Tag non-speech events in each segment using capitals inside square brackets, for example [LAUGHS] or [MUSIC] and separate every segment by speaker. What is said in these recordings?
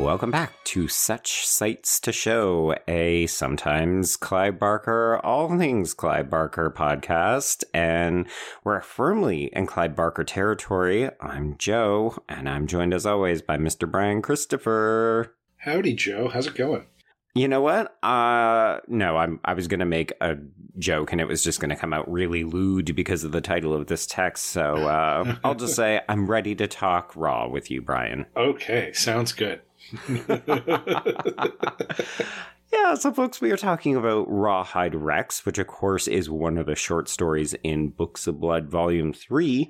Speaker 1: Welcome back to Such Sights to Show, a sometimes Clive Barker, all things Clive Barker podcast. And we're firmly in Clive Barker territory. I'm Joe, and I'm joined as always by Mr. Bryan Christopher.
Speaker 2: Howdy, Joe. How's it going?
Speaker 1: You know what? Uh, no, I'm, I was going to make a joke and it was just going to come out really lewd because of the title of this text. So, uh, [LAUGHS] I'll just say I'm ready to talk raw with you, Bryan.
Speaker 2: Okay, sounds good. [LAUGHS]
Speaker 1: Yeah, so folks, we are talking about Rawhead Rex, which of course is one of the short stories in Books of Blood Volume 3.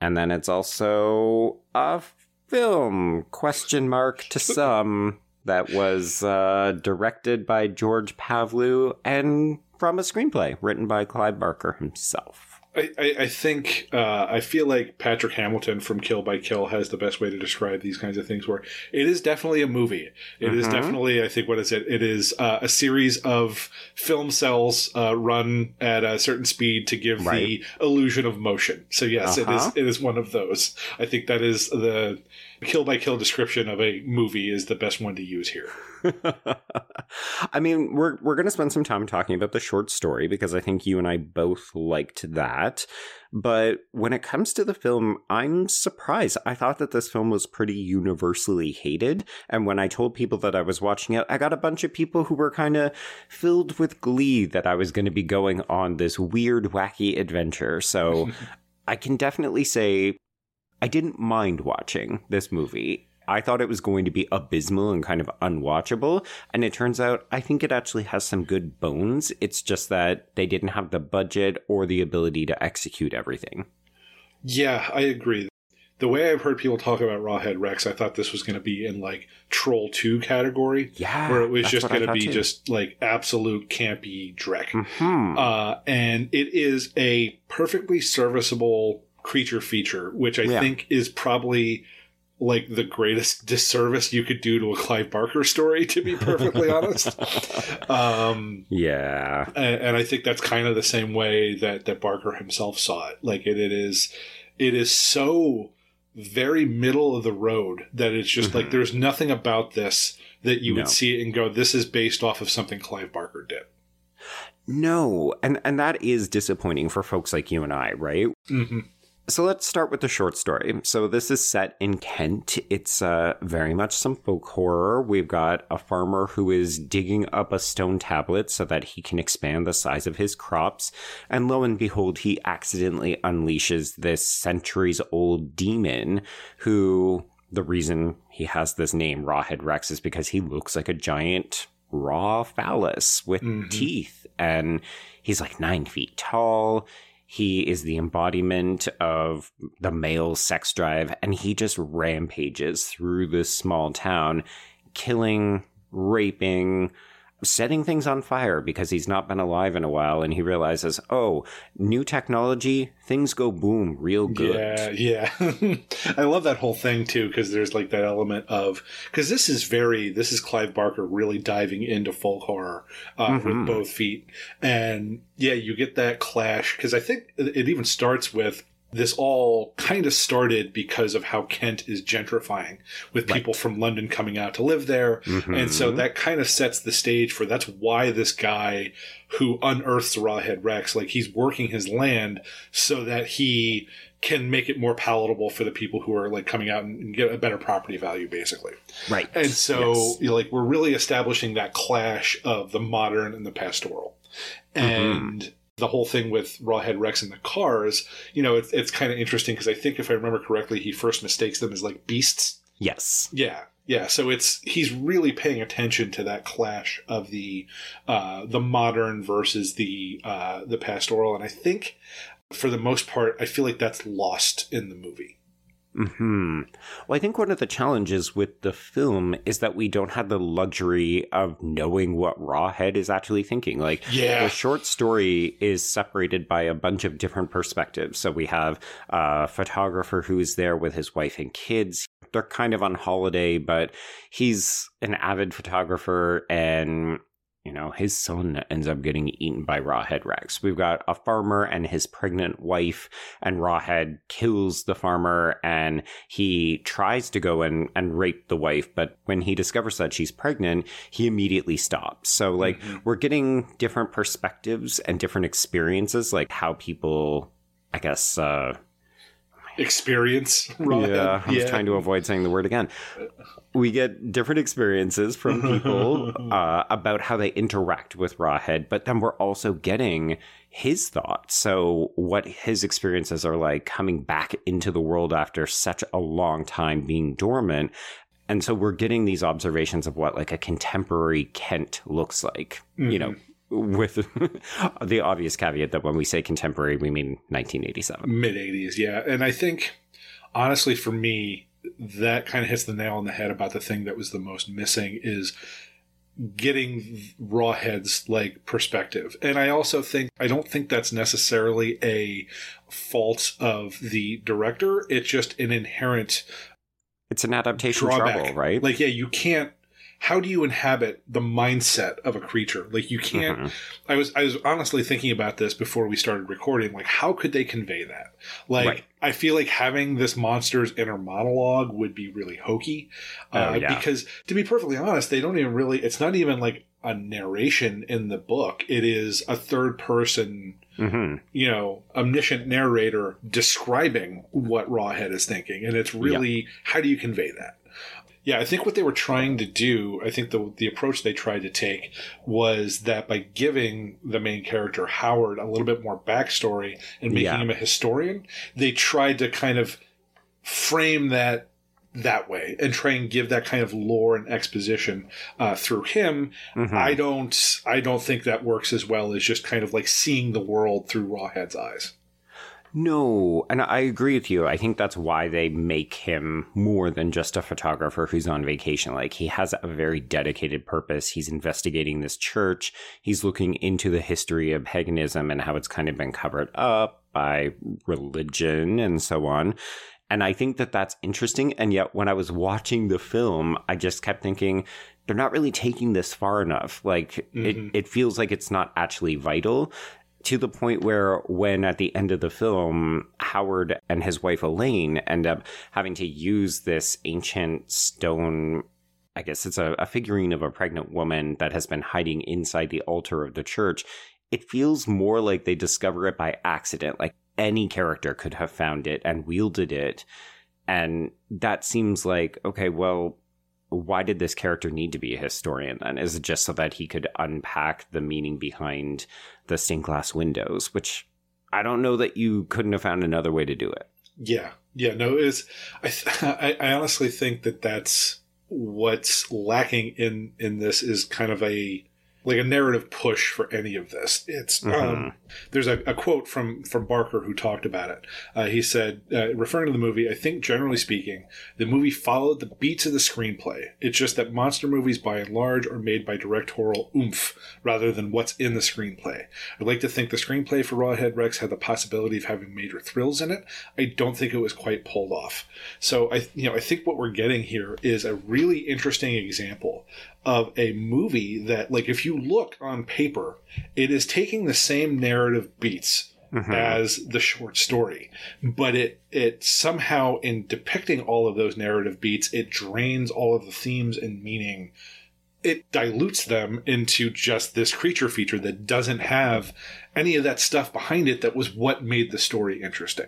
Speaker 1: And then it's also a film, question mark to [LAUGHS] some, that was uh, directed by George Pavlou and from a screenplay written by Clive Barker himself.
Speaker 2: I, I, I think uh, I feel like Patrick Hamilton from Kill by Kill has the best way to describe these kinds of things. Where it is definitely a movie. It is
Speaker 1: Mhm.
Speaker 2: definitely I think what is it? It is uh, a series of film cells uh, run at a certain speed to give
Speaker 1: Right.
Speaker 2: the illusion of motion. So yes, it
Speaker 1: Uh-huh.
Speaker 2: is it is one of those. I think that is the Kill by Kill description of a movie is the best one to use here. [LAUGHS]
Speaker 1: I mean, we're we're going to spend some time talking about the short story because I think you and I both liked that. But when it comes to the film, I'm surprised. I thought that this film was pretty universally hated, and when I told people that I was watching it, I got a bunch of people who were kind of filled with glee that I was going to be going on this weird, wacky adventure. So [LAUGHS] I can definitely say I didn't mind watching this movie. I thought it was going to be abysmal and kind of unwatchable. And it turns out I think it actually has some good bones. It's just that they didn't have the budget or the ability to execute everything.
Speaker 2: Yeah, I agree. The way I've heard people talk about Rawhead Rex, I thought this was going to be in like Troll 2 category,
Speaker 1: Yeah.
Speaker 2: where it was just going to be
Speaker 1: too.
Speaker 2: just like absolute campy dreck.
Speaker 1: Hmm.
Speaker 2: Uh, and it is a perfectly serviceable creature feature, which I
Speaker 1: Yeah.
Speaker 2: think is probably like the greatest [LAUGHS] disservice you could do to a Clive Barker story, to be perfectly [LAUGHS] honest. Um,
Speaker 1: yeah.
Speaker 2: and, and I think that's kind of the same way that that Barker himself saw it. Like it, it is, it is so very middle of the road that it's just like
Speaker 1: Mhm.
Speaker 2: there's nothing about this that you
Speaker 1: No.
Speaker 2: would see it and go, "This is based off of something Clive Barker did."
Speaker 1: No. And and that is disappointing for folks like you and I, right?
Speaker 2: hmm
Speaker 1: So let's start with the short story. So this is set in Kent. It's uh, very much some folk horror. We've got a farmer who is digging up a stone tablet so that he can expand the size of his crops. And lo and behold, he accidentally unleashes this centuries old demon who the reason he has this name Rawhead Rex is because he looks like a giant raw phallus with
Speaker 2: Mhm.
Speaker 1: teeth and he's like nine feet tall he is the embodiment of the male sex drive, and he just rampages through this small town, killing, raping, setting things on fire because he's not been alive in a while. And he realizes, oh, new technology, things go boom real good.
Speaker 2: Yeah, yeah. [LAUGHS] I love that whole thing too because there's like that element of because this is very this is Clive Barker really diving into folk horror uh,
Speaker 1: Mhm.
Speaker 2: with both feet, and yeah, you get that clash because I think it even starts with. This all kind of started because of how Kent is gentrifying, with
Speaker 1: Right.
Speaker 2: people from London coming out to live there, and so
Speaker 1: Mhm.
Speaker 2: that kind of sets the stage for that's why this guy who unearths Rawhead Rex, like he's working his land so that he can make it more palatable for the people who are like coming out and get a better property value, basically.
Speaker 1: right.
Speaker 2: And so,
Speaker 1: Yes.
Speaker 2: you know, like, we're really establishing that clash of the modern and the pastoral. And the whole thing with Rawhead Rex and the cars, you know, it's, it's kind of interesting because I think if I remember correctly, he first mistakes them as like beasts.
Speaker 1: yes.
Speaker 2: Yeah, yeah. So it's he's really paying attention to that clash of the uh, the modern versus the uh, the pastoral, and I think for the most part, I feel like that's lost in the movie.
Speaker 1: Hmm. Well, I think one of the challenges with the film is that we don't have the luxury of knowing what Rawhead is actually thinking. Like,
Speaker 2: Yeah.
Speaker 1: the short story is separated by a bunch of different perspectives. So we have a photographer who is there with his wife and kids. They're kind of on holiday, but he's an avid photographer and you know, his son ends up getting eaten by Rawhead Rex. We've got a farmer and his pregnant wife, and Rawhead kills the farmer and he tries to go and, and rape the wife, but when he discovers that she's pregnant, he immediately stops. So, like, we're getting different perspectives and different experiences, like how people, I guess, uh,
Speaker 2: Experience. [LAUGHS]
Speaker 1: Yeah, I was trying to avoid saying the word again. We get different experiences from people [LAUGHS] uh, about how they interact with Rawhead, but then we're also getting his thoughts. So, what his experiences are like coming back into the world after such a long time being dormant. And so, we're getting these observations of what like a contemporary Kent looks like, you know. With [LAUGHS] the obvious caveat that when we say contemporary, we mean 1987.
Speaker 2: mid 80s yeah and i think honestly for me that kind of hits the nail on the head about the thing that was the most missing is getting rawhead's like perspective and i also think i don't think that's necessarily a fault of the director it's just an inherent
Speaker 1: It's an adaptation
Speaker 2: drawback
Speaker 1: trouble, right?
Speaker 2: like yeah you can't how do you inhabit the mindset of a creature like you can't
Speaker 1: Mhm.
Speaker 2: I was I was honestly thinking about this before we started recording. Like, how could they convey that? Like,
Speaker 1: Right.
Speaker 2: I feel like having this monster's inner monologue would be really hokey. Uh,
Speaker 1: Oh, yeah.
Speaker 2: Because to be perfectly honest, they don't even really. It's not even like a narration in the book. It is a third person.
Speaker 1: Mhm.
Speaker 2: You know, omniscient narrator describing what Rawhead is thinking, and it's really how do you convey that? Yeah, I think what they were trying to do, I think the the approach they tried to take was that by giving the main character Howard a little bit more backstory and making
Speaker 1: Yeah.
Speaker 2: him a historian, they tried to kind of frame that that way and try and give that kind of lore and exposition uh, through him.
Speaker 1: Mhm.
Speaker 2: I don't I don't think that works as well as just kind of like seeing the world through Rawhead's eyes.
Speaker 1: No, and I agree with you. I think that's why they make him more than just a photographer who's on vacation. Like he has a very dedicated purpose. He's investigating this church. He's looking into the history of paganism and how it's kind of been covered up by religion and so on. And I think that that's interesting. And yet, when I was watching the film, I just kept thinking, they're not really taking this far enough. Like, it,
Speaker 2: Mhm.
Speaker 1: it feels like it's not actually vital to the point where when at the end of the film howard and his wife elaine end up having to use this ancient stone i guess it's a, a figurine of a pregnant woman that has been hiding inside the altar of the church it feels more like they discover it by accident like any character could have found it and wielded it and that seems like okay well why did this character need to be a historian then? Is it just so that he could unpack the meaning behind the stained glass windows, which I don't know that you couldn't have found another way to do it.
Speaker 2: Yeah, yeah, no, it's. I, th- [LAUGHS] I I honestly think that that's what's lacking in in this is kind of a like a narrative push for any of this. It's um, there's a, a quote from from Barker who talked about it. Uh, he said, uh, referring to the movie, I think generally speaking, the movie followed the beats of the screenplay. It's just that monster movies, by and large, are made by directorial oomph rather than what's in the screenplay. I'd like to think the screenplay for Rawhead Rex had the possibility of having major thrills in it. I don't think it was quite pulled off. So I, you know, I think what we're getting here is a really interesting example of a movie that, like, if you look on paper, it is taking the same narrative beats
Speaker 1: Mhm.
Speaker 2: as the short story, but it it somehow in depicting all of those narrative beats, it drains all of the themes and meaning. It dilutes them into just this creature feature that doesn't have any of that stuff behind it that was what made the story interesting.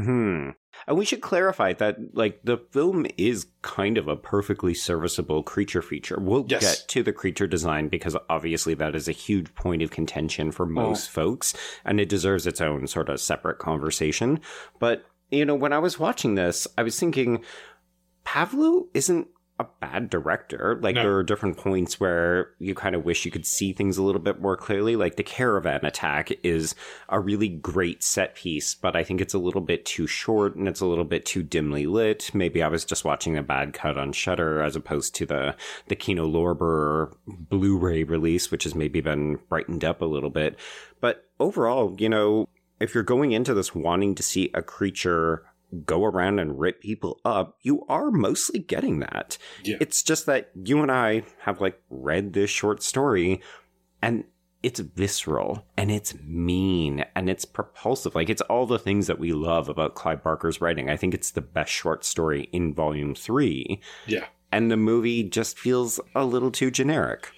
Speaker 1: Hmm And we should clarify that, like, the film is kind of a perfectly serviceable creature feature. We'll
Speaker 2: Yes.
Speaker 1: get to the creature design because obviously that is a huge point of contention for most folks, and it deserves its own sort of separate conversation. But, you know, when I was watching this, I was thinking, Pavlou isn't a bad director. Like
Speaker 2: No.
Speaker 1: there are different points where you kind of wish you could see things a little bit more clearly. Like the caravan attack is a really great set piece, but I think it's a little bit too short and it's a little bit too dimly lit. Maybe I was just watching a bad cut on Shutter as opposed to the the Kino Lorber Blu-ray release, which has maybe been brightened up a little bit. But overall, you know, if you're going into this wanting to see a creature go around and rip people up, you are mostly getting that.
Speaker 2: Yeah.
Speaker 1: It's just that you and I have like read this short story and it's visceral and it's mean and it's propulsive. Like it's all the things that we love about Clive Barker's writing. I think it's the best short story in volume three.
Speaker 2: Yeah.
Speaker 1: And the movie just feels a little too generic.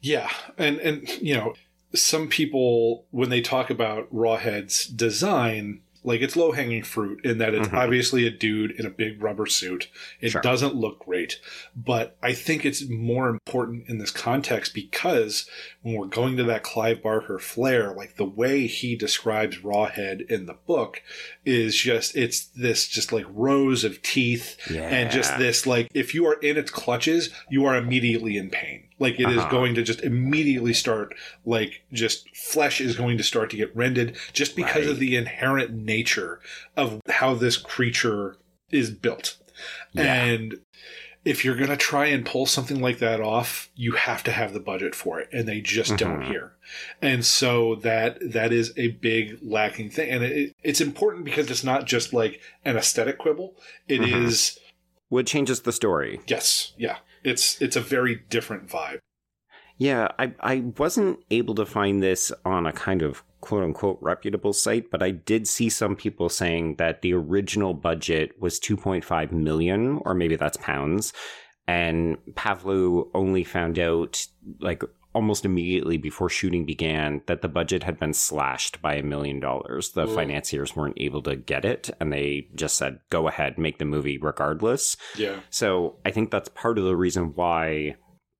Speaker 2: Yeah, and and you know, some people when they talk about Rawhead's design, like it's low hanging fruit in that it's
Speaker 1: Mhm.
Speaker 2: obviously a dude in a big rubber suit. It
Speaker 1: Sure.
Speaker 2: doesn't look great, but I think it's more important in this context because when we're going to that Clive Barker flair, like the way he describes Rawhead in the book is just it's this just like rows of teeth and just this like if you are in its clutches you are immediately in pain like it is
Speaker 1: Uh-huh.
Speaker 2: going to just immediately start like just flesh is going to start to get rended just because of the inherent nature of how this creature is built
Speaker 1: Yeah.
Speaker 2: and if you're going to try and pull something like that off you have to have the budget for it and they just don't
Speaker 1: Mhm.
Speaker 2: here and so that that is a big lacking thing and it, it's important because it's not just like an aesthetic quibble It is
Speaker 1: Mhm. What changes the story?
Speaker 2: yes yeah it's it's a very different vibe
Speaker 1: Yeah, I, I wasn't able to find this on a kind of quote unquote reputable site, but I did see some people saying that the original budget was 2.5 million, or maybe that's pounds. And Pavlou only found out like almost immediately before shooting began that the budget had been slashed by a million dollars. The
Speaker 2: Ooh.
Speaker 1: financiers weren't able to get it, and they just said, go ahead, make the movie regardless.
Speaker 2: yeah
Speaker 1: So I think that's part of the reason why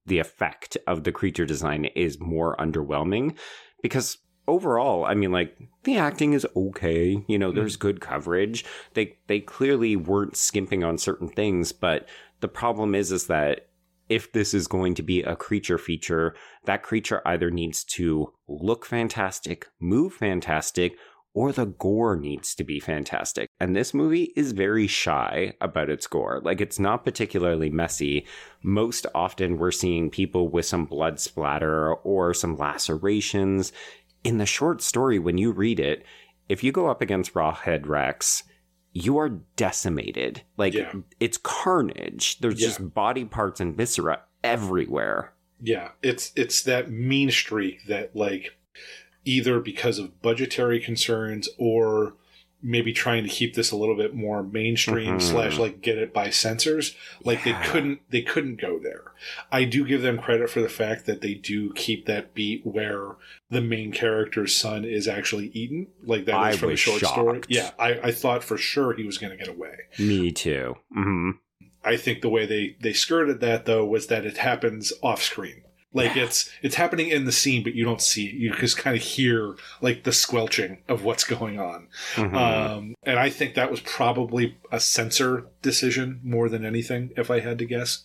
Speaker 1: the effect of the creature design is more underwhelming because overall, I mean like the acting is okay, you know, there's mm. good coverage. They they clearly weren't skimping on certain things, but the problem is is that if this is going to be a creature feature, that creature either needs to look fantastic, move fantastic, or the gore needs to be fantastic. And this movie is very shy about its gore. Like, it's not particularly messy. Most often, we're seeing people with some blood splatter or some lacerations. In the short story, when you read it, if you go up against Rawhead Rex, you are decimated. Like,
Speaker 2: Yeah.
Speaker 1: it's carnage. There's
Speaker 2: Yeah.
Speaker 1: just body parts and viscera everywhere.
Speaker 2: yeah it's it's that mean streak that like either because of budgetary concerns or maybe trying to keep this a little bit more mainstream
Speaker 1: Mhm.
Speaker 2: slash like get it by censors like
Speaker 1: Yeah.
Speaker 2: they couldn't they couldn't go there i do give them credit for the fact that they do keep that beat where the main character's son is actually eaten like that is
Speaker 1: I
Speaker 2: from the
Speaker 1: was
Speaker 2: short story yeah I, I thought for sure he was going to get away
Speaker 1: Me too. hmm
Speaker 2: I think the way they they skirted that though was that it happens off screen. Like
Speaker 1: Yeah.
Speaker 2: it's it's happening in the scene, but you don't see it. You just kind of hear like the squelching of what's going on.
Speaker 1: Mhm.
Speaker 2: Um, and I think that was probably a censor decision more than anything, if I had to guess.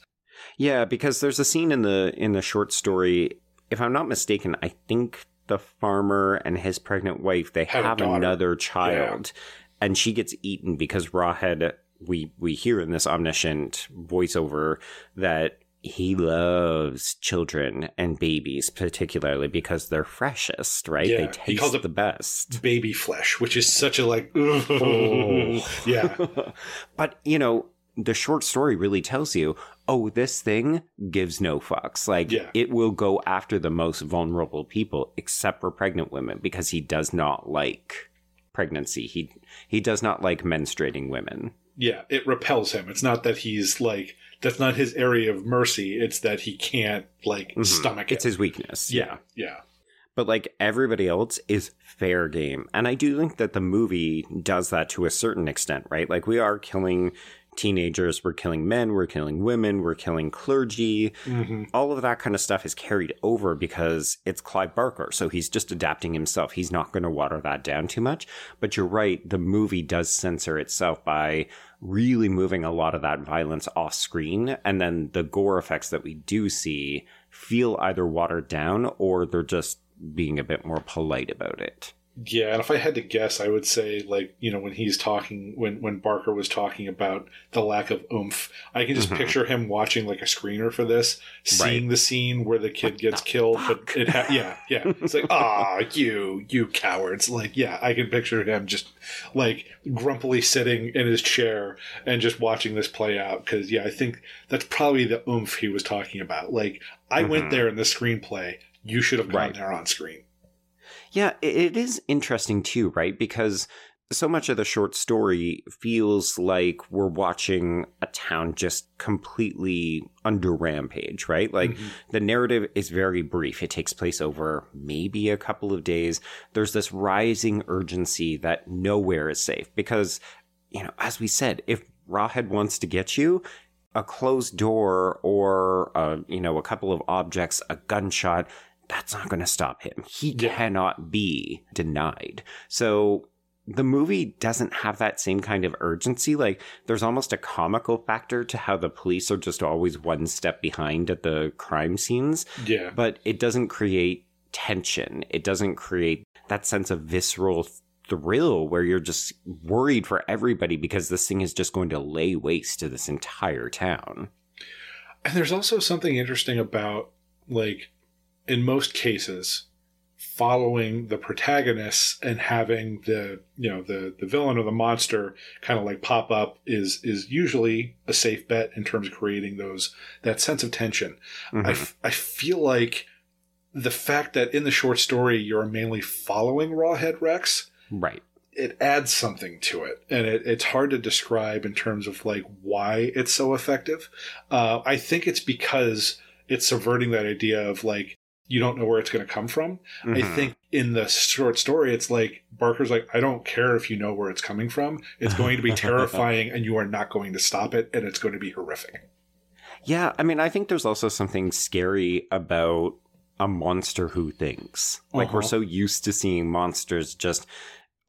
Speaker 1: Yeah, because there's a scene in the in the short story. If I'm not mistaken, I think the farmer and his pregnant wife they
Speaker 2: Have
Speaker 1: have another child, and she gets eaten because Rawhead. We we hear in this omniscient voiceover that he loves children and babies, particularly because they're freshest, right?
Speaker 2: Yeah,
Speaker 1: they
Speaker 2: he
Speaker 1: taste
Speaker 2: calls it-
Speaker 1: the best.
Speaker 2: Baby flesh, which is such a like, [LAUGHS]
Speaker 1: Oh.
Speaker 2: yeah, [LAUGHS]
Speaker 1: but you know, the short story really tells you, oh, this thing gives no fucks. Like
Speaker 2: Yeah.
Speaker 1: it will go after the most vulnerable people, except for pregnant women, because he does not like pregnancy. He he does not like menstruating women.
Speaker 2: yeah. It repels him. It's not that he's like that's not his area of mercy. It's that he can't like
Speaker 1: Mhm.
Speaker 2: stomach it.
Speaker 1: It's his weakness.
Speaker 2: yeah, yeah.
Speaker 1: But like everybody else is fair game. And I do think that the movie does that to a certain extent, right? Like we are killing teenagers, we're killing men, we're killing women, we're killing clergy.
Speaker 2: Mm-hmm.
Speaker 1: All of that kind of stuff is carried over because it's Clive Barker. So he's just adapting himself. He's not going to water that down too much. But you're right, the movie does censor itself by really moving a lot of that violence off screen. And then the gore effects that we do see feel either watered down or they're just being a bit more polite about it.
Speaker 2: Yeah, and if I had to guess, I would say like you know when he's talking when when Barker was talking about the lack of oomph, I can just
Speaker 1: Mhm.
Speaker 2: picture him watching like a screener for this, seeing
Speaker 1: Right.
Speaker 2: the scene where the kid gets killed, but it ha- yeah yeah it's like ah [LAUGHS] you you cowards like yeah I can picture him just like grumpily sitting in his chair and just watching this play out because yeah I think that's probably the oomph he was talking about like I went
Speaker 1: Mhm.
Speaker 2: there in the screenplay you should have gone
Speaker 1: Right.
Speaker 2: there on screen
Speaker 1: Yeah, it is interesting too, right? Because so much of the short story feels like we're watching a town just completely under rampage, right? Like
Speaker 2: Mhm.
Speaker 1: the narrative is very brief. It takes place over maybe a couple of days. There's this rising urgency that nowhere is safe because, you know, as we said, if Rawhead wants to get you, a closed door or, uh, you know, a couple of objects, a gunshot, that's not going to stop him. He
Speaker 2: Yeah.
Speaker 1: cannot be denied. So the movie doesn't have that same kind of urgency. Like there's almost a comical factor to how the police are just always one step behind at the crime scenes,
Speaker 2: yeah
Speaker 1: but it doesn't create tension. It doesn't create that sense of visceral thrill where you're just worried for everybody because this thing is just going to lay waste to this entire town.
Speaker 2: And there's also something interesting about, like, in most cases, following the protagonists and having the you know the the villain or the monster kind of like pop up is is usually a safe bet in terms of creating those that sense of tension. I,
Speaker 1: Mhm.
Speaker 2: f- I feel like the fact that in the short story you're mainly following Rawhead Rex
Speaker 1: right.
Speaker 2: it adds something to it and it, it's hard to describe in terms of like why it's so effective uh, i think it's because it's subverting that idea of like you don't know where it's going to come from i
Speaker 1: Mhm.
Speaker 2: think in the short story it's like barker's like i don't care if you know where it's coming from it's going to be [LAUGHS] terrifying and you are not going to stop it and it's going to be horrific
Speaker 1: Yeah, I mean, I think there's also something scary about a monster who thinks. Like, we're
Speaker 2: Uh-huh.
Speaker 1: so used to seeing monsters just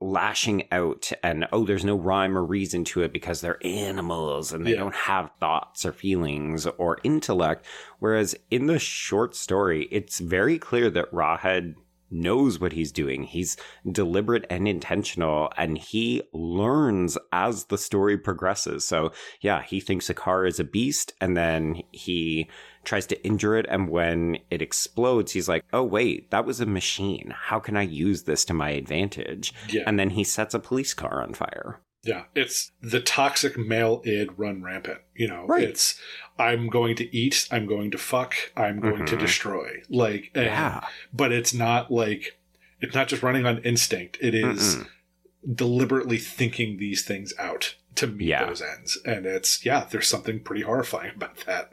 Speaker 1: lashing out, and oh, there's no rhyme or reason to it because they're animals and they
Speaker 2: Yeah.
Speaker 1: don't have thoughts or feelings or intellect. Whereas in the short story, it's very clear that Rawhead knows what he's doing. He's deliberate and intentional, and he learns as the story progresses. So, yeah, he thinks a car is a beast, and then he tries to injure it. And when it explodes, he's like, oh, wait, that was a machine. How can I use this to my advantage?
Speaker 2: yeah
Speaker 1: And then he sets a police car on fire.
Speaker 2: Yeah, it's the toxic male id run rampant. You know,
Speaker 1: Right.
Speaker 2: it's I'm going to eat, I'm going to fuck, I'm going to
Speaker 1: Mhm.
Speaker 2: destroy. Like, and-
Speaker 1: Yeah.
Speaker 2: but it's not like it's not just running on instinct. It is deliberately thinking these things out to meet
Speaker 1: Yeah.
Speaker 2: those ends, and it's yeah, there's something pretty horrifying [LAUGHS] about that.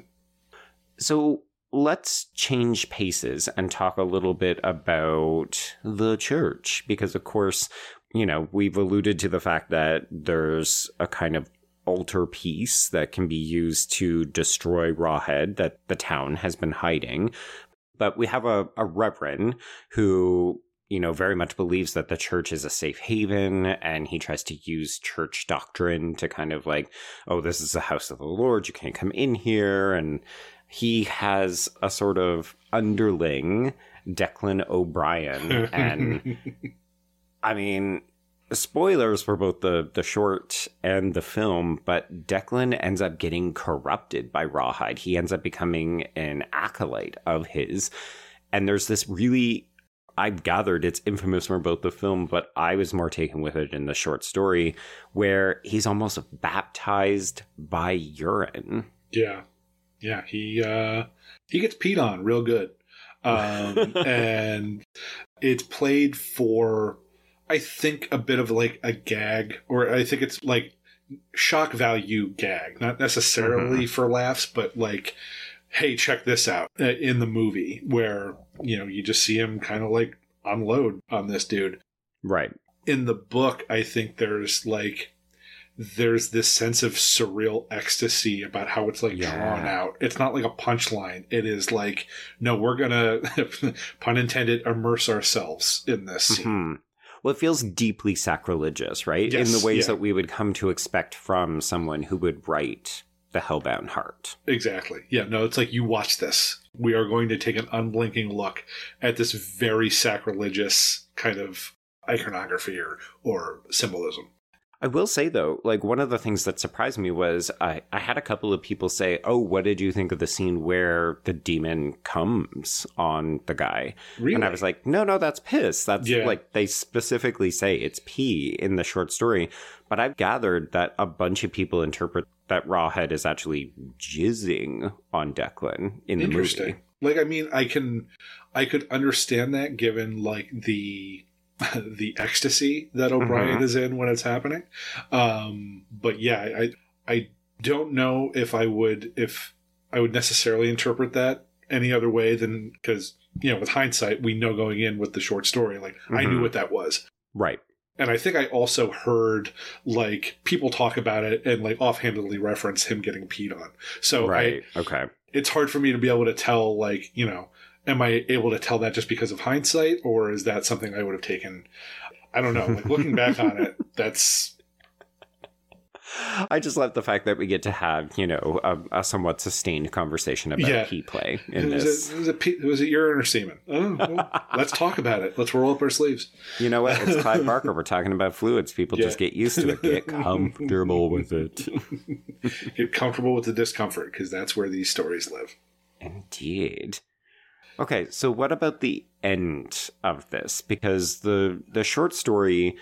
Speaker 1: So let's change paces and talk a little bit about the church because, of course, you know, we've alluded to the fact that there's a kind of altar piece that can be used to destroy Rawhead that the town has been hiding. But we have a, a reverend who, you know, very much believes that the church is a safe haven and he tries to use church doctrine to kind of like, oh, this is the house of the Lord, you can't come in here. And he has a sort of underling, Declan O'Brien. And [LAUGHS] I mean, spoilers for both the, the short and the film, but Declan ends up getting corrupted by Rawhead. He ends up becoming an acolyte of his. And there's this really, I've gathered it's infamous for both the film, but I was more taken with it in the short story, where he's almost baptized by urine.
Speaker 2: Yeah, yeah, he uh, he gets peed on real good, um, [LAUGHS] and it's played for I think a bit of like a gag, or I think it's like shock value gag, not necessarily for laughs, but like, hey, check this out uh, in the movie where you know you just see him kind of like unload on this dude
Speaker 1: Right.
Speaker 2: in the book, I think there's like there's this sense of surreal ecstasy about how it's like
Speaker 1: Yeah.
Speaker 2: drawn out. It's not like a punchline. It is like, no, we're gonna, [LAUGHS] pun intended, immerse ourselves in this scene.
Speaker 1: Well, it feels deeply sacrilegious, right? In the ways
Speaker 2: yeah.
Speaker 1: that we would come to expect from someone who would write The Hellbound Heart.
Speaker 2: Exactly. Yeah, no, it's like you watch this. We are going to take an unblinking look at this very sacrilegious kind of iconography or, or symbolism.
Speaker 1: I will say though, like one of the things that surprised me was I, I had a couple of people say, Oh, what did you think of the scene where the demon comes on the guy?
Speaker 2: Really?
Speaker 1: And I was like, No, no, that's piss. That's
Speaker 2: Yeah.
Speaker 1: like they specifically say it's pee in the short story. But I've gathered that a bunch of people interpret that Rawhead is actually jizzing on Declan in the movie.
Speaker 2: Like, I mean, I can, I could understand that given like the, [LAUGHS] the ecstasy that O'Brien
Speaker 1: Mhm.
Speaker 2: is in when it's happening. Um, but yeah, I, I don't know if I would, if I would necessarily interpret that any other way than because you know, with hindsight, we know going in with the short story, like I knew
Speaker 1: Mhm.
Speaker 2: what that was.
Speaker 1: Right.
Speaker 2: And I think I also heard like people talk about it and like offhandedly reference him getting peed on. So I,
Speaker 1: right. okay.
Speaker 2: it's hard for me to be able to tell like you know am i able to tell that just because of hindsight or is that something i would have taken i don't know like looking back on it [LAUGHS] that's
Speaker 1: I just love the fact that we get to have, you know, a, a somewhat sustained conversation about
Speaker 2: Yeah.
Speaker 1: pee play in
Speaker 2: was
Speaker 1: this.
Speaker 2: it, was it was it urine or semen oh, well, [LAUGHS] let's talk about it let's roll up our sleeves
Speaker 1: You know what? It's Clive Barker. [LAUGHS] We're talking about fluids. People just get used to it. Get comfortable with it.
Speaker 2: get comfortable with the discomfort because that's where these stories live
Speaker 1: Indeed. Okay, so what about the end of this? Because the the short story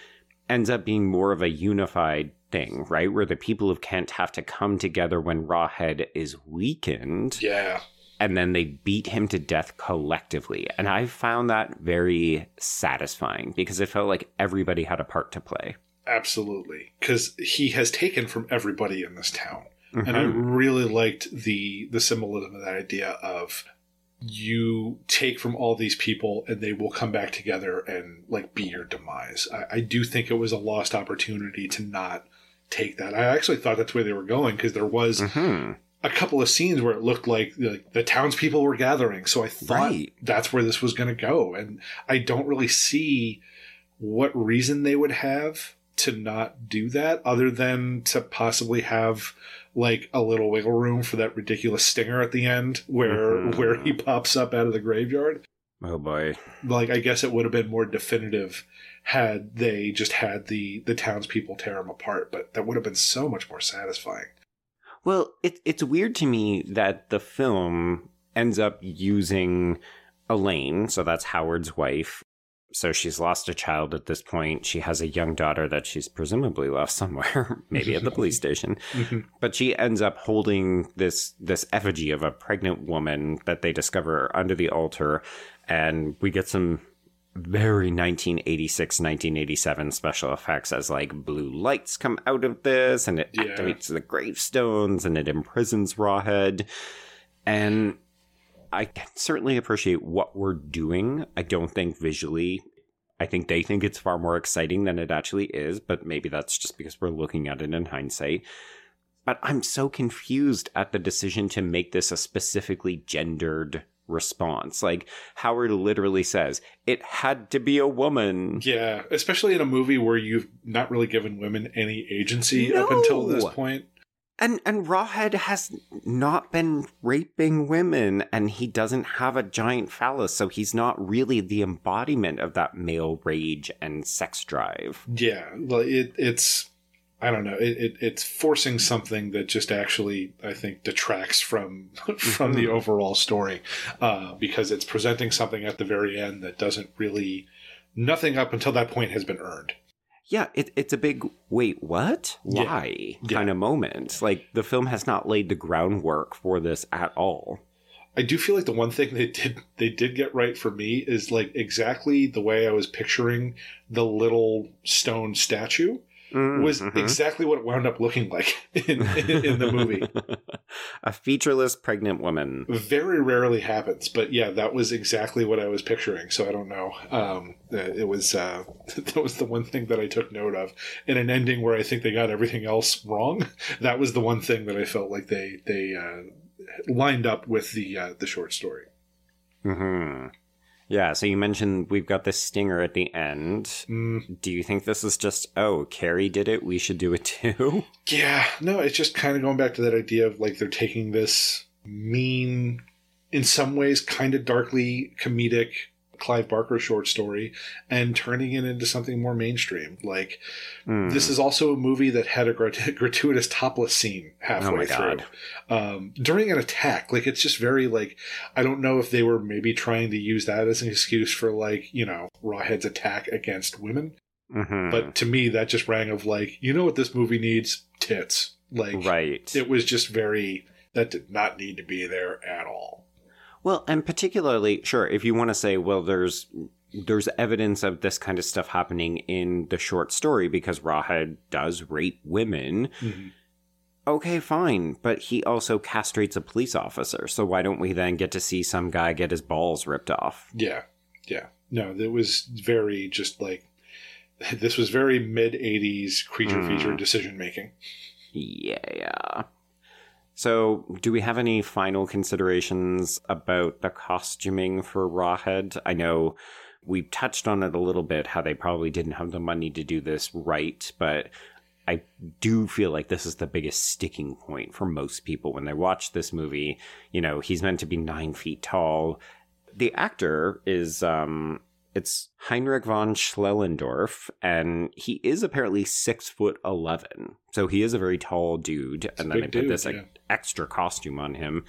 Speaker 1: ends up being more of a unified thing, right? Where the people of Kent have to come together when Rawhead is weakened.
Speaker 2: yeah
Speaker 1: and then they beat him to death collectively. And I found that very satisfying because it felt like everybody had a part to play.
Speaker 2: absolutely because he has taken from everybody in this town and I
Speaker 1: Mhm.
Speaker 2: really liked the the symbolism of that idea of you take from all these people and they will come back together and like be your demise. I, I do think it was a lost opportunity to not take that. I actually thought that's where they were going because there was
Speaker 1: Mhm.
Speaker 2: a couple of scenes where it looked like, like the townspeople were gathering. So I thought
Speaker 1: Right.
Speaker 2: that's where this was going to go, and I don't really see what reason they would have to not do that other than to possibly have like a little wiggle room for that ridiculous stinger at the end where
Speaker 1: Mhm.
Speaker 2: where he pops up out of the graveyard
Speaker 1: Oh boy.
Speaker 2: like i guess it would have been more definitive had they just had the the townspeople tear him apart but that would have been so much more satisfying
Speaker 1: Well, it, it's weird to me that the film ends up using Elaine, so that's Howard's wife. So she's lost a child at this point. She has a young daughter that she's presumably left [LAUGHS] somewhere, maybe at the police [LAUGHS] station. Mm-hmm. but she ends up holding this this effigy of a pregnant woman that they discover under the altar and we get some very 1986 1987 special effects as like blue lights come out of this and it
Speaker 2: Yeah.
Speaker 1: activates the gravestones and it imprisons rawhead and i can certainly appreciate what we're doing i don't think visually I think they think it's far more exciting than it actually is, but maybe that's just because we're looking at it in hindsight. But I'm so confused at the decision to make this a specifically gendered response. Like Howard literally says, it had to be a woman.
Speaker 2: Yeah, especially in a movie where you've not really given women any agency up until this point.
Speaker 1: And and Rawhead has not been raping women and he doesn't have a giant phallus, so he's not really the embodiment of that male rage and sex drive.
Speaker 2: Yeah, well, it, it's I don't know. It, it it's forcing something that just actually I think detracts from [LAUGHS] from the
Speaker 1: Mhm.
Speaker 2: overall story uh, because it's presenting something at the very end that doesn't really nothing up until that point has been earned.
Speaker 1: Yeah, it, it's a big wait, what?
Speaker 2: Yeah.
Speaker 1: Why
Speaker 2: Yeah.
Speaker 1: kind of moment. Like the film has not laid the groundwork for this at all.
Speaker 2: I do feel like the one thing they did they did get right for me is like exactly the way I was picturing the little stone statue.
Speaker 1: Mm,
Speaker 2: was
Speaker 1: mhm.
Speaker 2: exactly what it wound up looking like in, [LAUGHS] in, in the movie. [LAUGHS]
Speaker 1: a featureless pregnant woman.
Speaker 2: Very rarely happens, but yeah, that was exactly what I was picturing. So I don't know. Um, it was uh, [LAUGHS] that was the one thing that I took note of in an ending where I think they got everything else wrong. That was the one thing that I felt like they they uh, lined up with the uh, the short story.
Speaker 1: hmm Yeah, so you mentioned we've got this stinger at the end.
Speaker 2: Mm,
Speaker 1: Do you think this is just, oh, Carrie did it, we should do it too? [LAUGHS]
Speaker 2: yeah, no, it's just kind of going back to that idea of like they're taking this mean, in some ways, kind of darkly comedic Clive Barker short story and turning it into something more mainstream. Like
Speaker 1: Hmm.
Speaker 2: this is also a movie that had a grat- [LAUGHS] gratuitous topless scene halfway
Speaker 1: Oh
Speaker 2: through um, during an attack. Like it's just very like I don't know if they were maybe trying to use that as an excuse for like you know Rawhead's attack against women.
Speaker 1: Mhm.
Speaker 2: But to me, that just rang of like you know what this movie needs tits. Like
Speaker 1: right.
Speaker 2: it was just very that did not need to be there at all.
Speaker 1: Well, and particularly, sure, if you want to say, well, there's there's evidence of this kind of stuff happening in the short story because Rawhead does rape women. Okay, fine, but he also castrates a police officer. So why don't we then get to see some guy get his balls ripped off?
Speaker 2: Yeah, yeah. No, it was very just like [LAUGHS] this was very mid '80s creature feature
Speaker 1: Mm.
Speaker 2: decision making.
Speaker 1: Yeah. So, do we have any final considerations about the costuming for Rawhead? I know we touched on it a little bit, how they probably didn't have the money to do this right, but I do feel like this is the biggest sticking point for most people when they watch this movie. You know, he's meant to be nine feet tall. The actor is, um, it's Heinrich von Schellendorf, and he is apparently six foot eleven. So he is a very tall dude,
Speaker 2: a
Speaker 1: and then they put
Speaker 2: dude,
Speaker 1: this like, extra costume on him.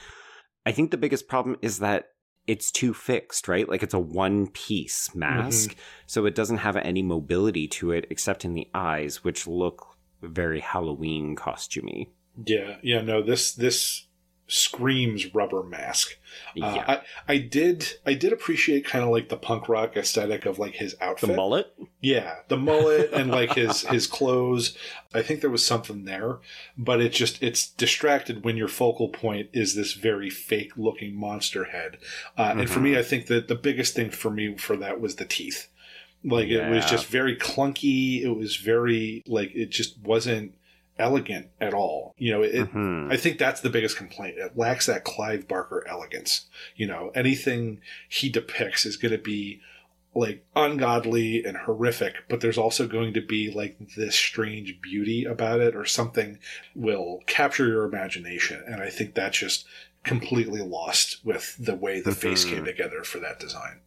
Speaker 1: I think the biggest problem is that it's too fixed, right? Like it's a one piece mask,
Speaker 2: Mm-hmm.
Speaker 1: so it doesn't have any mobility to it except in the eyes, which look very Halloween costumey.
Speaker 2: Yeah, yeah. No, this this screams rubber mask. Uh,
Speaker 1: yeah.
Speaker 2: I, I did I did appreciate kind of like the punk rock aesthetic of like his outfit.
Speaker 1: the mullet?
Speaker 2: Yeah, the mullet and like his [LAUGHS] his clothes. I think there was something there, but it just it's distracted when your focal point is this very fake looking monster head. Uh, And for
Speaker 1: Mm-hmm.
Speaker 2: me, I think that the biggest thing for me for that was the teeth. Like it was just very clunky. It was very like it just wasn't elegant at all. You know, it,
Speaker 1: Mhm.
Speaker 2: I think that's the biggest complaint. It lacks that Clive Barker elegance. You know, anything he depicts is going to be like ungodly and horrific, but there's also going to be like this strange beauty about it or something will capture your imagination. And I think that's just completely lost with the way the face
Speaker 1: Mhm.
Speaker 2: came together for that design.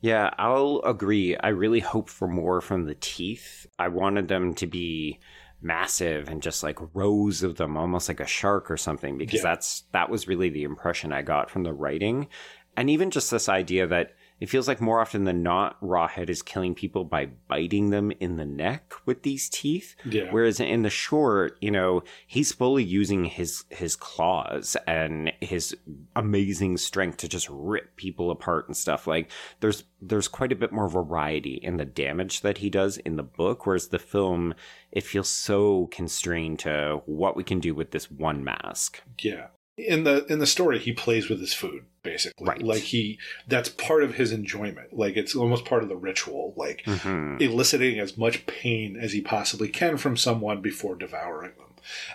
Speaker 1: Yeah, I'll agree. I really hope for more from the teeth. I wanted them to be massive and just like rows of them, almost like a shark or something, because
Speaker 2: Yeah.
Speaker 1: that's that was really the impression I got from the writing. And even just this idea that it feels like more often than not, Rawhead is killing people by biting them in the neck with these teeth.
Speaker 2: Yeah.
Speaker 1: Whereas in the short, you know, he's fully using his his claws and his amazing strength to just rip people apart and stuff. Like there's there's quite a bit more variety in the damage that he does in the book, whereas the film it feels so constrained to what we can do with this one mask.
Speaker 2: Yeah. In the in the story he plays with his food basically.
Speaker 1: Right.
Speaker 2: Like he that's part of his enjoyment. Like it's almost part of the ritual. Like
Speaker 1: Mhm.
Speaker 2: eliciting as much pain as he possibly can from someone before devouring them.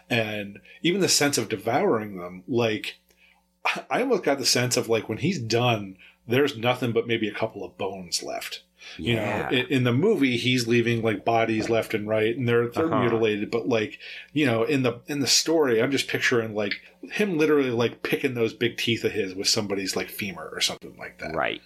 Speaker 2: And even the sense of devouring them, like, I almost got the sense of like when he's done, there's nothing but maybe a couple of bones left. You
Speaker 1: Yeah.
Speaker 2: know, in, in the movie, he's leaving like bodies left and right, and they're they're
Speaker 1: Uh-huh.
Speaker 2: mutilated. But like, you know, in the in the story, I'm just picturing like him literally like picking those big teeth of his with somebody's like femur or something like that.
Speaker 1: right.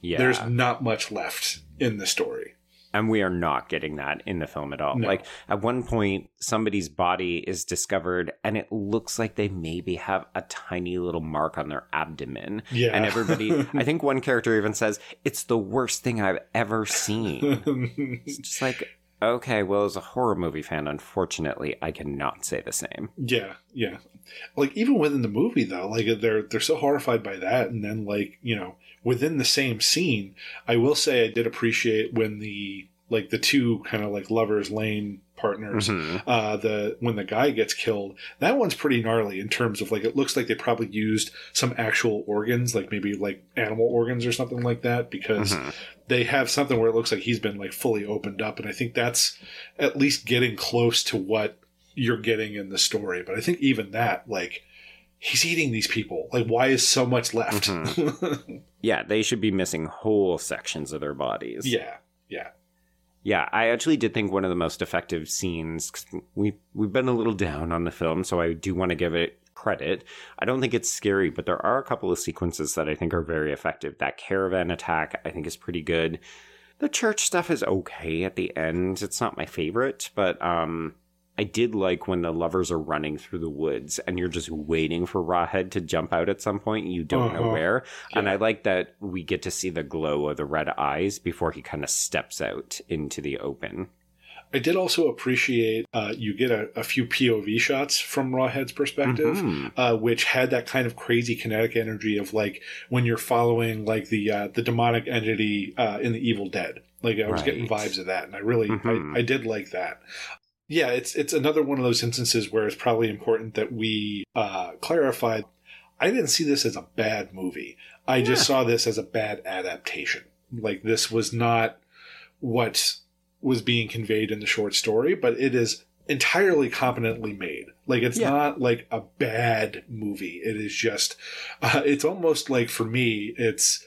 Speaker 1: Yeah.
Speaker 2: There's not much left in the story.
Speaker 1: And we are not getting that in the film at all.
Speaker 2: No.
Speaker 1: Like at one point, somebody's body is discovered, and it looks like they maybe have a tiny little mark on their abdomen.
Speaker 2: Yeah.
Speaker 1: And everybody, [LAUGHS] I think one character even says, it's the worst thing I've ever seen. [LAUGHS] It's just like, okay, well, as a horror movie fan, unfortunately, I cannot say the same.
Speaker 2: Yeah, yeah. Like even within the movie though, like they're they're so horrified by that and then like, you know, within the same scene, I will say I did appreciate when the like the two kind of like lovers lane partners.
Speaker 1: Mhm.
Speaker 2: Uh, the when the guy gets killed, that one's pretty gnarly in terms of like it looks like they probably used some actual organs, like maybe like animal organs or something like that, because
Speaker 1: Mhm.
Speaker 2: they have something where it looks like he's been like fully opened up, and I think that's at least getting close to what you're getting in the story. But I think even that, like, he's eating these people. Like, why is so much left? [LAUGHS]
Speaker 1: Yeah, they should be missing whole sections of their bodies.
Speaker 2: yeah, yeah.
Speaker 1: Yeah, I actually did think one of the most effective scenes. we we've been a little down on the film, so I do want to give it credit. I don't think it's scary, but there are a couple of sequences that I think are very effective. That caravan attack, I think, is pretty good. The church stuff is okay at the end. It's not my favorite, but um, I did like when the lovers are running through the woods and you're just waiting for Rawhead to jump out at some point. You don't know
Speaker 2: Uh-huh.
Speaker 1: where, and I like that we get to see the glow of the red eyes before he kind of steps out into the open.
Speaker 2: I did also appreciate uh, you get a, a few POV shots from Rawhead's perspective.
Speaker 1: Mhm.
Speaker 2: uh, which had that kind of crazy kinetic energy of like when you're following like the uh, the demonic entity uh, in the Evil Dead. Like I was getting vibes of that, and I really
Speaker 1: Mhm.
Speaker 2: I, I did like that. Yeah, it's it's another one of those instances where it's probably important that we uh, clarify. I didn't see this as a bad movie. I just saw this as a bad adaptation. Like this was not what was being conveyed in the short story, but it is entirely competently made. Like it's
Speaker 1: Yeah.
Speaker 2: not like a bad movie. It is just, uh, it's almost like for me, it's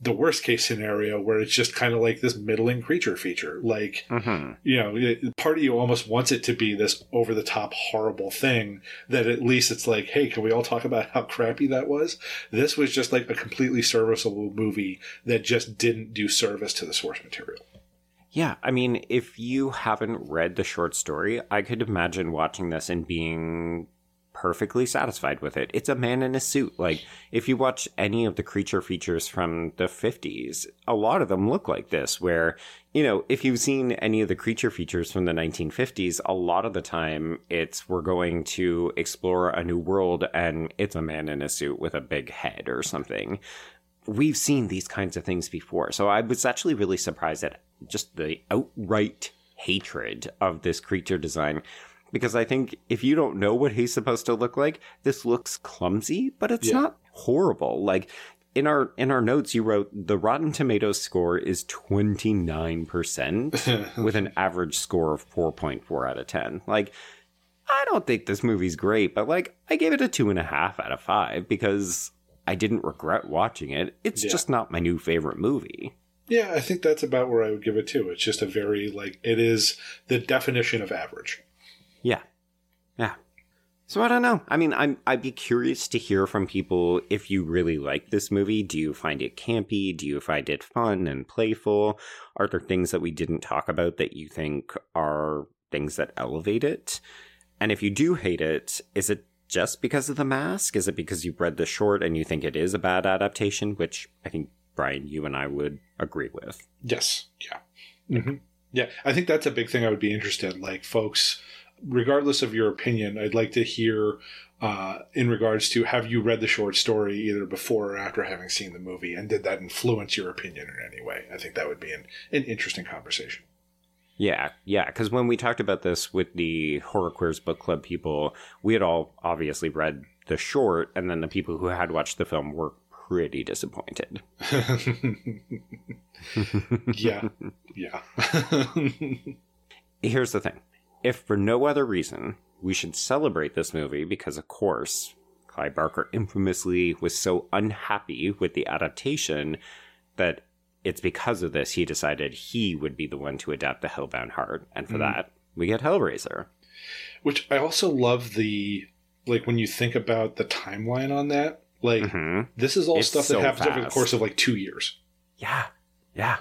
Speaker 2: the worst case scenario where it's just kind of like this middling creature feature. Like,
Speaker 1: Mhm.
Speaker 2: you know, it, part of you almost wants it to be this over the top horrible thing that at least it's like, hey, can we all talk about how crappy that was? This was just like a completely serviceable movie that just didn't do service to the source material.
Speaker 1: Yeah, I mean, if you haven't read the short story, I could imagine watching this and being perfectly satisfied with it. It's a man in a suit. Like, if you watch any of the creature features from the 50s, a lot of them look like this, where, you know, if you've seen any of the creature features from the 1950s, a lot of the time it's we're going to explore a new world and it's a man in a suit with a big head or something we've seen these kinds of things before. So I was actually really surprised at just the outright hatred of this creature design. Because I think if you don't know what he's supposed to look like, this looks clumsy, but it's
Speaker 2: Yeah.
Speaker 1: not horrible. Like in our in our notes you wrote the Rotten Tomatoes score is 29% [LAUGHS] with an average score of 4.4 out of 10. Like I don't think this movie's great, but like I gave it a two and a half out of five because I didn't regret watching it. It's
Speaker 2: Yeah.
Speaker 1: just not my new favorite movie.
Speaker 2: Yeah, I think that's about where I would give it to. It's just a very like it is the definition of average.
Speaker 1: Yeah. Yeah. So I don't know. I mean, I'm I'd be curious to hear from people if you really like this movie. Do you find it campy? Do you find it fun and playful? Are there things that we didn't talk about that you think are things that elevate it? And if you do hate it, is it just because of the mask? Is it because you've read the short and you think it is a bad adaptation? Which I think Bryan, you and I would agree with.
Speaker 2: Yes. Yeah. hmm Yeah. I think that's a big thing I would be interested. Like, folks, regardless of your opinion, I'd like to hear uh, in regards to have you read the short story either before or after having seen the movie, and did that influence your opinion in any way? I think that would be an, an interesting conversation.
Speaker 1: Yeah, yeah. Because when we talked about this with the Horror Queers Book Club people, we had all obviously read the short, and then the people who had watched the film were pretty disappointed. [LAUGHS]
Speaker 2: yeah. Yeah. [LAUGHS]
Speaker 1: Here's the thing if for no other reason, we should celebrate this movie because, of course, Clive Barker infamously was so unhappy with the adaptation that it's because of this he decided he would be the one to adapt the Hellbound Heart. And for
Speaker 2: Mm.
Speaker 1: that, we get Hellraiser.
Speaker 2: Which I also love the, like, when you think about the timeline on that, like,
Speaker 1: hmm
Speaker 2: this is all
Speaker 1: It's
Speaker 2: stuff that
Speaker 1: so
Speaker 2: happens over the course of like two years.
Speaker 1: Yeah, yeah.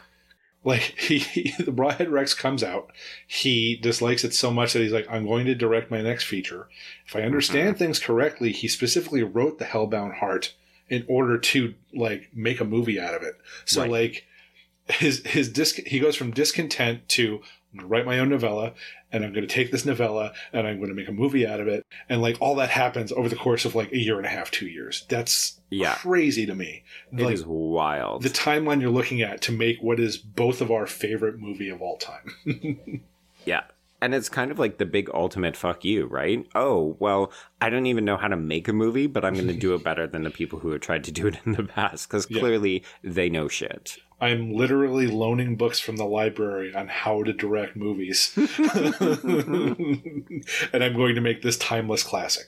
Speaker 2: Like [LAUGHS] he, he the Rawhead Rex comes out, he dislikes it so much that he's like, "I'm going to direct my next feature." If I understand
Speaker 1: Mm-hmm.
Speaker 2: things correctly, he specifically wrote the Hellbound Heart in order to like make a movie out of it. So
Speaker 1: Right.
Speaker 2: like his his disc he goes from discontent to I'm gonna write my own novella and I'm going to take this novella and I'm going to make a movie out of it and like all that happens over the course of like a year and a half, two years. That's
Speaker 1: Yeah.
Speaker 2: crazy to me.
Speaker 1: It
Speaker 2: Like,
Speaker 1: is wild.
Speaker 2: the timeline you're looking at to make what is both of our favorite movie of all time. [LAUGHS]
Speaker 1: yeah. And it's kind of like the big ultimate fuck you, right? Oh, well, I don't even know how to make a movie, but I'm going to do it [LAUGHS] better than the people who have tried to do it in the past because
Speaker 2: Yeah.
Speaker 1: clearly they know shit.
Speaker 2: I'm literally loaning books from the library on how to direct movies. [LAUGHS] and I'm going to make this timeless classic.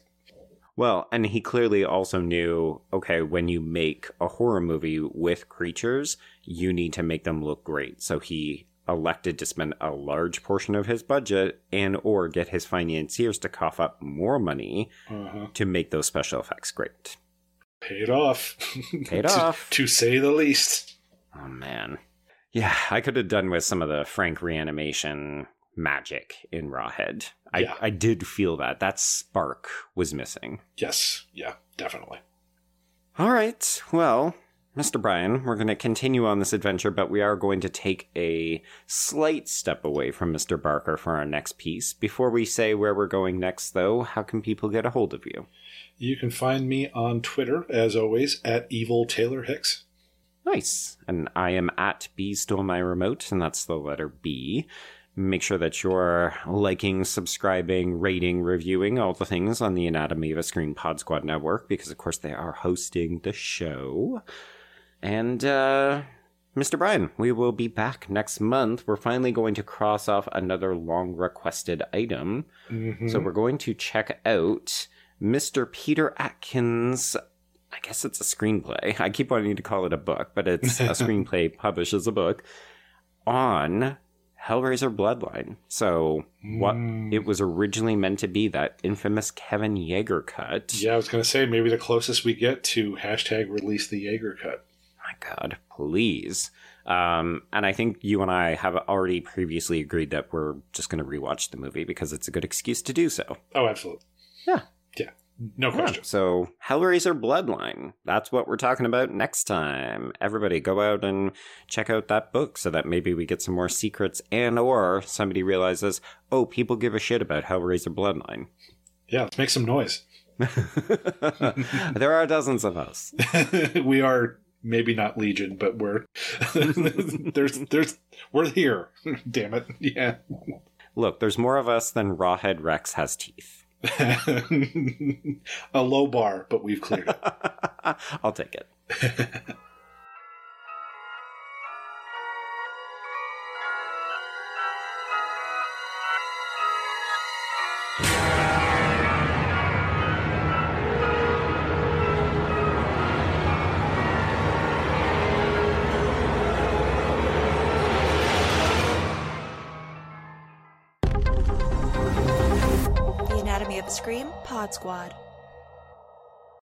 Speaker 1: Well, and he clearly also knew okay, when you make a horror movie with creatures, you need to make them look great. So he elected to spend a large portion of his budget and or get his financiers to cough up more money
Speaker 2: Uh-huh.
Speaker 1: to make those special effects great.
Speaker 2: Paid off. [LAUGHS]
Speaker 1: Paid
Speaker 2: To-
Speaker 1: off.
Speaker 2: To say the least.
Speaker 1: Oh man. Yeah, I could have done with some of the Frank reanimation magic in Rawhead. I,
Speaker 2: Yeah.
Speaker 1: I did feel that. That spark was missing.
Speaker 2: Yes. Yeah, definitely.
Speaker 1: All right. Well, Mr. Bryan, we're going to continue on this adventure, but we are going to take a slight step away from Mr. Barker for our next piece. Before we say where we're going next, though, how can people get a hold of you?
Speaker 2: You can find me on Twitter, as always, at Evil Taylor Hicks.
Speaker 1: Nice. And I am at B Stole My Remote, and that's the letter B. Make sure that you're liking, subscribing, rating, reviewing all the things on the Anatomy of a Scream Pod Squad Network, because of course they are hosting the show. And, uh, Mr. Bryan, we will be back next month. We're finally going to cross off another long requested item.
Speaker 2: Mhm.
Speaker 1: So we're going to check out Mr. Peter Atkins. I guess it's a screenplay. [LAUGHS] I keep wanting to call it a book, but it's a [LAUGHS] screenplay published as a book on Hellraiser Bloodline. So what
Speaker 2: Mm.
Speaker 1: it was originally meant to be that infamous Kevin Yagher cut.
Speaker 2: Yeah, I was going to say maybe the closest we get to hashtag release the Yagher cut.
Speaker 1: My God, please. Um, and I think you and I have already previously agreed that we're just going to rewatch the movie because it's a good excuse to do so.
Speaker 2: Oh, absolutely.
Speaker 1: Yeah.
Speaker 2: Yeah. No
Speaker 1: Yeah,
Speaker 2: question.
Speaker 1: So, Hellraiser Bloodline. That's what we're talking about next time. Everybody go out and check out that book so that maybe we get some more secrets and or somebody realizes, "Oh, people give a shit about Hellraiser Bloodline."
Speaker 2: Yeah, let's make some noise. [LAUGHS]
Speaker 1: there are dozens of us. [LAUGHS]
Speaker 2: we are maybe not legion, but we're [LAUGHS] there's there's we're here. Damn it. Yeah.
Speaker 1: Look, there's more of us than Rawhead Rex has teeth. [LAUGHS]
Speaker 2: A low bar, but we've cleared it. [LAUGHS]
Speaker 1: I'll take it. [LAUGHS]
Speaker 3: Squad.